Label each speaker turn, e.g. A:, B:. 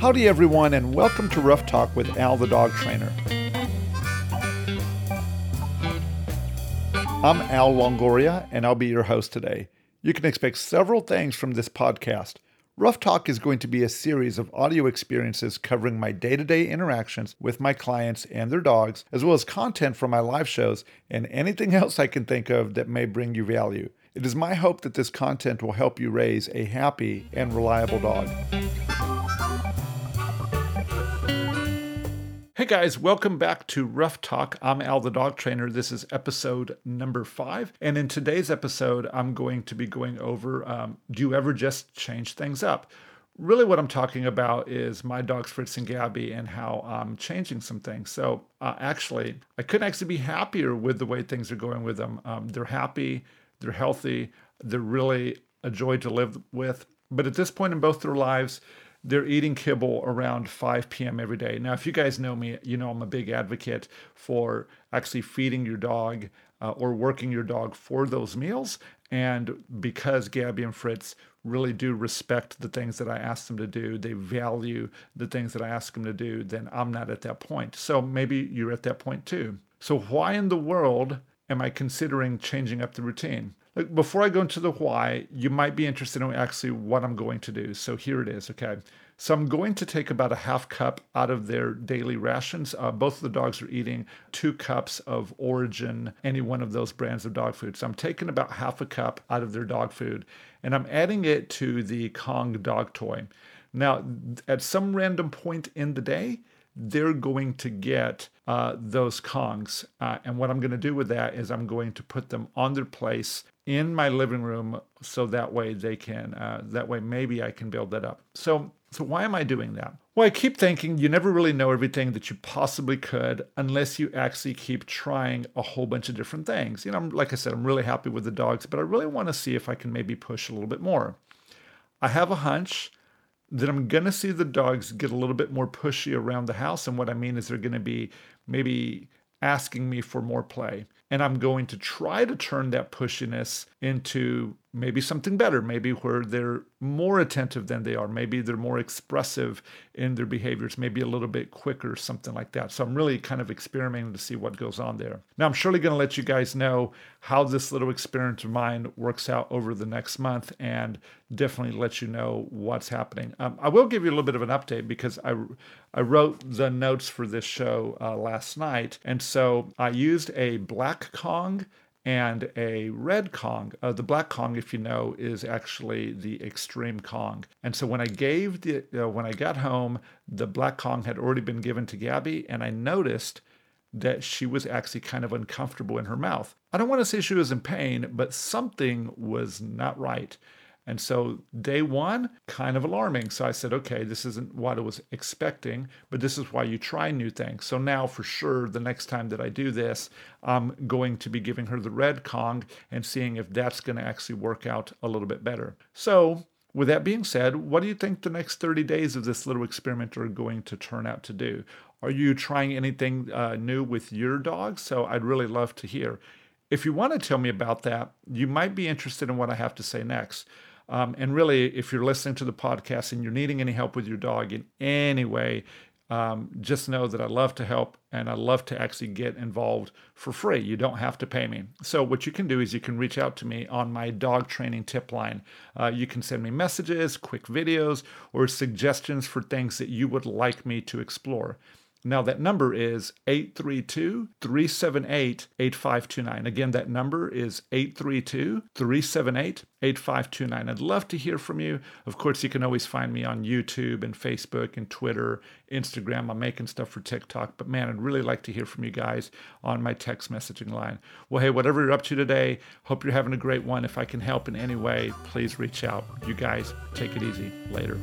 A: Howdy, everyone, and welcome to Rough Talk with Al the Dog Trainer. I'm Al Longoria, and I'll be your host today. You can expect several things from this podcast. Rough Talk is going to be a series of audio experiences covering my day to day interactions with my clients and their dogs, as well as content from my live shows and anything else I can think of that may bring you value. It is my hope that this content will help you raise a happy and reliable dog. Hey guys, welcome back to Rough Talk. I'm Al the Dog Trainer. This is episode number five. And in today's episode, I'm going to be going over um, do you ever just change things up? Really, what I'm talking about is my dogs Fritz and Gabby and how I'm changing some things. So, uh, actually, I couldn't actually be happier with the way things are going with them. Um, they're happy, they're healthy, they're really a joy to live with. But at this point in both their lives, they're eating kibble around 5 p.m. every day. Now, if you guys know me, you know I'm a big advocate for actually feeding your dog uh, or working your dog for those meals. And because Gabby and Fritz really do respect the things that I ask them to do, they value the things that I ask them to do, then I'm not at that point. So maybe you're at that point too. So, why in the world am I considering changing up the routine? Before I go into the why, you might be interested in actually what I'm going to do. So here it is, okay? So I'm going to take about a half cup out of their daily rations. Uh, both of the dogs are eating two cups of Orijen, any one of those brands of dog food. So I'm taking about half a cup out of their dog food and I'm adding it to the Kong dog toy. Now, at some random point in the day, they're going to get uh, those Kongs. Uh, and what I'm going to do with that is I'm going to put them on their place in my living room so that way they can uh, that way maybe i can build that up. So so why am i doing that? Well i keep thinking you never really know everything that you possibly could unless you actually keep trying a whole bunch of different things. You know I'm, like i said i'm really happy with the dogs but i really want to see if i can maybe push a little bit more. I have a hunch that i'm going to see the dogs get a little bit more pushy around the house and what i mean is they're going to be maybe asking me for more play and I'm going to try to turn that pushiness into maybe something better, maybe where they're more attentive than they are, maybe they're more expressive in their behaviors, maybe a little bit quicker, something like that. So I'm really kind of experimenting to see what goes on there. Now, I'm surely going to let you guys know how this little experiment of mine works out over the next month and definitely let you know what's happening. Um, I will give you a little bit of an update because I, I wrote the notes for this show uh, last night. And so I used a black Kong and a red Kong. Uh, the black Kong, if you know, is actually the extreme Kong. And so when I gave the, uh, when I got home, the black Kong had already been given to Gabby, and I noticed that she was actually kind of uncomfortable in her mouth. I don't want to say she was in pain, but something was not right. And so day one, kind of alarming. So I said, okay, this isn't what I was expecting, but this is why you try new things. So now for sure, the next time that I do this, I'm going to be giving her the red Kong and seeing if that's going to actually work out a little bit better. So with that being said, what do you think the next 30 days of this little experiment are going to turn out to do? Are you trying anything uh, new with your dog? So I'd really love to hear. If you want to tell me about that, you might be interested in what I have to say next. Um, and really, if you're listening to the podcast and you're needing any help with your dog in any way, um, just know that I love to help and I love to actually get involved for free. You don't have to pay me. So, what you can do is you can reach out to me on my dog training tip line. Uh, you can send me messages, quick videos, or suggestions for things that you would like me to explore. Now, that number is 832 378 8529. Again, that number is 832 378 8529. I'd love to hear from you. Of course, you can always find me on YouTube and Facebook and Twitter, Instagram. I'm making stuff for TikTok, but man, I'd really like to hear from you guys on my text messaging line. Well, hey, whatever you're up to today, hope you're having a great one. If I can help in any way, please reach out. You guys, take it easy. Later.